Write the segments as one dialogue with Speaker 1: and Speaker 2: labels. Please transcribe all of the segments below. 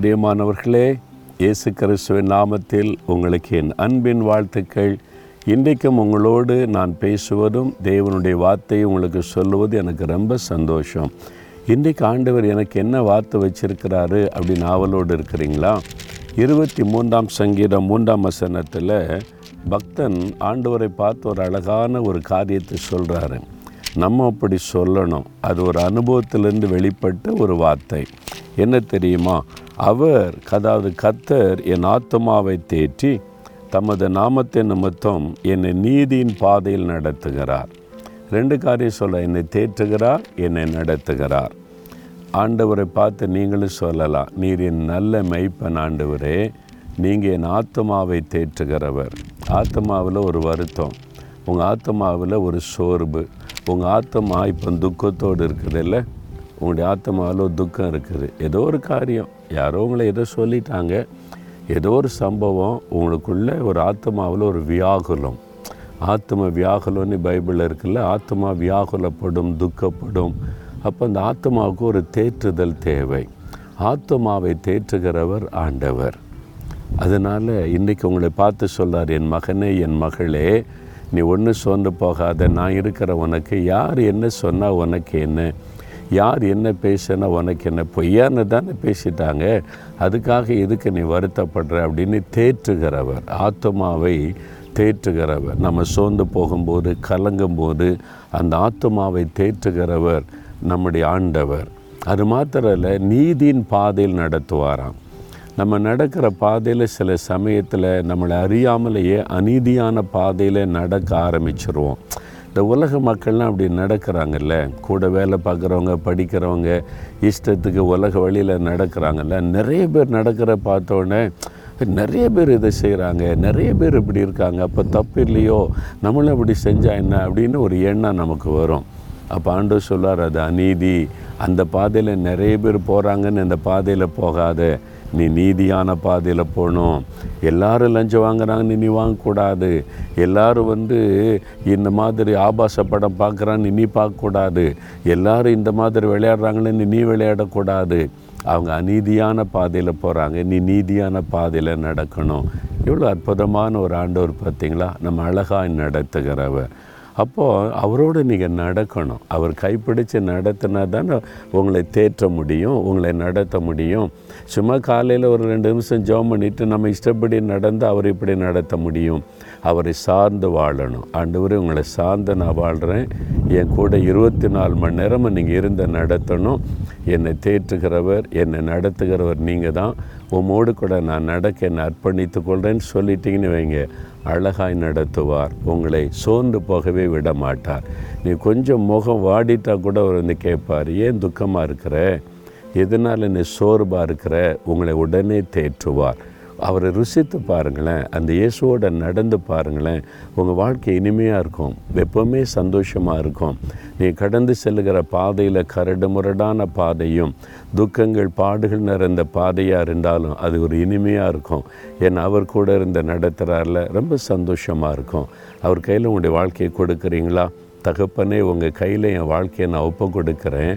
Speaker 1: பிரியமானவர்களே இயேசு கிறிஸ்துவின் நாமத்தில் உங்களுக்கு என் அன்பின் வாழ்த்துக்கள். இன்றைக்கும் உங்களோடு நான் பேசுவதும் தேவனுடைய வார்த்தையை உங்களுக்கு சொல்லுவது எனக்கு ரொம்ப சந்தோஷம். இன்றைக்கு ஆண்டவர் எனக்கு என்ன வார்த்தை வச்சிருக்கிறாரு அப்படின்னு ஆவலோடு இருக்கிறீங்களா? இருபத்தி மூன்றாம் சங்கீதம் மூன்றாம் வசனத்தில் பக்தன் ஆண்டவரை பார்த்து ஒரு அழகான ஒரு காரியத்தை சொல்கிறாரு நம்ம அப்படி சொல்லணும். அது ஒரு அனுபவத்திலிருந்து வெளிப்பட்ட ஒரு வார்த்தை. என்ன தெரியுமா? அவர் அதாவது கத்தர் என் ஆத்மாவை தேற்றி தமது நாமத்தின் நிமித்தம் என்னை நீதியின் பாதையில் நடத்துகிறார். ரெண்டு காரியம் சொல்ல என்னை தேற்றுகிறார் என்னை நடத்துகிறார். ஆண்டவரை பார்த்து நீங்களும் சொல்லலாம் நீர் என் நல்ல மெய்ப்பன் ஆண்டவரே நீங்கள் என் ஆத்மாவை தேற்றுகிறவர். ஆத்மாவில் ஒரு வருத்தம் உங்கள் ஆத்மாவில் ஒரு சோர்வு உங்கள் ஆத்மா இப்போ துக்கத்தோடு இருக்குதுல்ல? உங்களுடைய ஆத்மாவிலோ ஒரு துக்கம் இருக்குது. ஏதோ ஒரு காரியம். யாரோ உங்களை ஏதோ சொல்லிட்டாங்க. ஏதோ ஒரு சம்பவம் உங்களுக்குள்ள ஒரு ஆத்மாவில் ஒரு வியாகுலம். ஆத்ம வியாகுலம்னு பைபிளில் இருக்குல்ல ஆத்மா வியாகுலப்படும் துக்கப்படும். அப்போ அந்த ஆத்மாவுக்கு ஒரு தேற்றுதல் தேவை. ஆத்மாவை தேற்றுகிறவர் ஆண்டவர். அதனால் இன்றைக்கி உங்களை பார்த்து சொல்கிறார் என் மகனே என் மகளே நீ ஒன்று சோர்ந்து போகாத. நான் இருக்கிற உனக்கு யார் என்ன சொன்னால் உனக்கு என்ன? யார் என்ன பேசினா உனக்கு என்ன பொய்யான்னு தானே பேசிட்டாங்க. அதுக்காக எதுக்கு நீ வருத்தப்படுற அப்படின்னு தேற்றுகிறவர் ஆத்மாவை தேற்றுகிறவர். நம்ம சோர்ந்து போகும்போது கலங்கும்போது அந்த ஆத்மாவை தேற்றுகிறவர் நம்முடைய ஆண்டவர். அது மாத்திரம் இல்லை நீதியின் பாதையில் நடத்துவாராம். நம்ம நடக்கிற பாதையில் சில சமயத்தில் நம்மளை அறியாமலேயே அநீதியான பாதையில் நடக்க ஆரம்பிச்சிருவோம். இந்த உலக மக்கள்லாம் அப்படி நடக்கிறாங்கல்ல? கூட வேலை பார்க்குறவங்க படிக்கிறவங்க இஷ்டத்துக்கு உலக வழியில் நடக்கிறாங்கல்ல? நிறைய பேர் நடக்கிற பார்த்தோன்னே நிறைய பேர் இதை செய்கிறாங்க நிறைய பேர் இப்படி இருக்காங்க அப்போ தப்பு இல்லையோ? நம்மளும் இப்படி செஞ்சால் என்ன? அப்படின்னு ஒரு எண்ணம் நமக்கு வரும். அப்போ ஆண்டு சொல்லார் அது அநீதி. அந்த பாதையில் நிறைய பேர் போகிறாங்கன்னு அந்த பாதையில் போகாத. நீ நீதியான பாதையில் போகணும். எல்லோரும் லஞ்சம் வாங்குறாங்கன்னு நீ வாங்கக்கூடாது. எல்லோரும் வந்து இந்த மாதிரி ஆபாச படம் பார்க்குறான்னு நீ பார்க்கக்கூடாது. எல்லோரும் இந்த மாதிரி விளையாடுறாங்கன்னு நீ விளையாடக்கூடாது. அவங்க அநீதியான பாதையில் போகிறாங்க நீ நீதியான பாதையில் நடக்கணும். எவ்வளோ அற்புதமான ஒரு ஆண்டவர் பார்த்தீங்களா? நம்ம அழகாக நடத்துகிறவர். அப்போது அவரோடு நீங்கள் நடக்கணும். அவர் கைப்பிடித்து நடத்தினா தானே உங்களை தேற்ற முடியும் உங்களை நடத்த முடியும். சும்மா காலையில் ஒரு ரெண்டு நிமிஷம் ஜோம் பண்ணிவிட்டு நம்ம இஷ்டப்படி நடந்து அவர் இப்படி நடத்த முடியும். அவரை சார்ந்து வாழணும். ஆண்டவரே உங்களை சார்ந்து நான் வாழ்கிறேன் என் கூட இருபத்தி நாலு மணி நேரமும் நீங்கள் இருந்த நடத்தணும். என்னை தேற்றுகிறவர் என்னை நடத்துகிறவர் நீங்கள் தான் உம்மோடு கூட நான் நடக்க என்னை அர்ப்பணித்து கொள்கிறேன்னு சொல்லிட்டீங்கன்னு வைங்க. அழகாய் நடத்துவார். உங்களை சோர்ந்து போகவே விட மாட்டார் நீ கொஞ்சம் முகம் வாடிட்டா கூட அவர் வந்து கேட்பார் ஏன் துக்கமாக இருக்கிற? எதனால் நீ சோர்வாக இருக்கிற? உங்களை உடனே தேற்றுவார். அவரை ருசித்து பாருங்களேன் அந்த இயேசுவோட நடந்து பாருங்களேன். உங்கள் வாழ்க்கை இனிமையாக இருக்கும் எப்போவுமே சந்தோஷமாக இருக்கும். நீ கடந்து செல்லுகிற பாதையில் கரடு முரடான பாதையும் துக்கங்கள் பாடுகள் நிறைந்த பாதையாக இருந்தாலும் அது ஒரு இனிமையாக இருக்கும். ஏன்னா அவர் கூட இருந்த நடத்துகிறாரில் ரொம்ப சந்தோஷமாக இருக்கும். அவர் கையில் உங்களுடைய வாழ்க்கையை கொடுக்குறீங்களா? தகப்பனே உங்கள் கையில் என் வாழ்க்கையை நான் ஒப்பு கொடுக்குறேன்.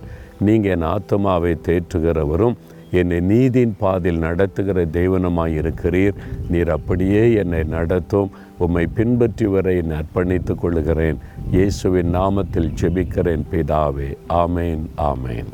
Speaker 1: நீங்கள் என் ஆத்மாவை தேற்றுகிறவரும் என்னை நீதியின் பாதையில் நடத்துகிற தெய்வனமாய் இருக்கிறீர். நீர் அப்படியே என்னை நடத்தும். உம்மை பின்பற்றி வர என்னை அர்ப்பணித்துக் கொள்கிறேன் இயேசுவின் நாமத்தில் ஜெபிக்கிறேன் பிதாவே. ஆமேன் ஆமேன்.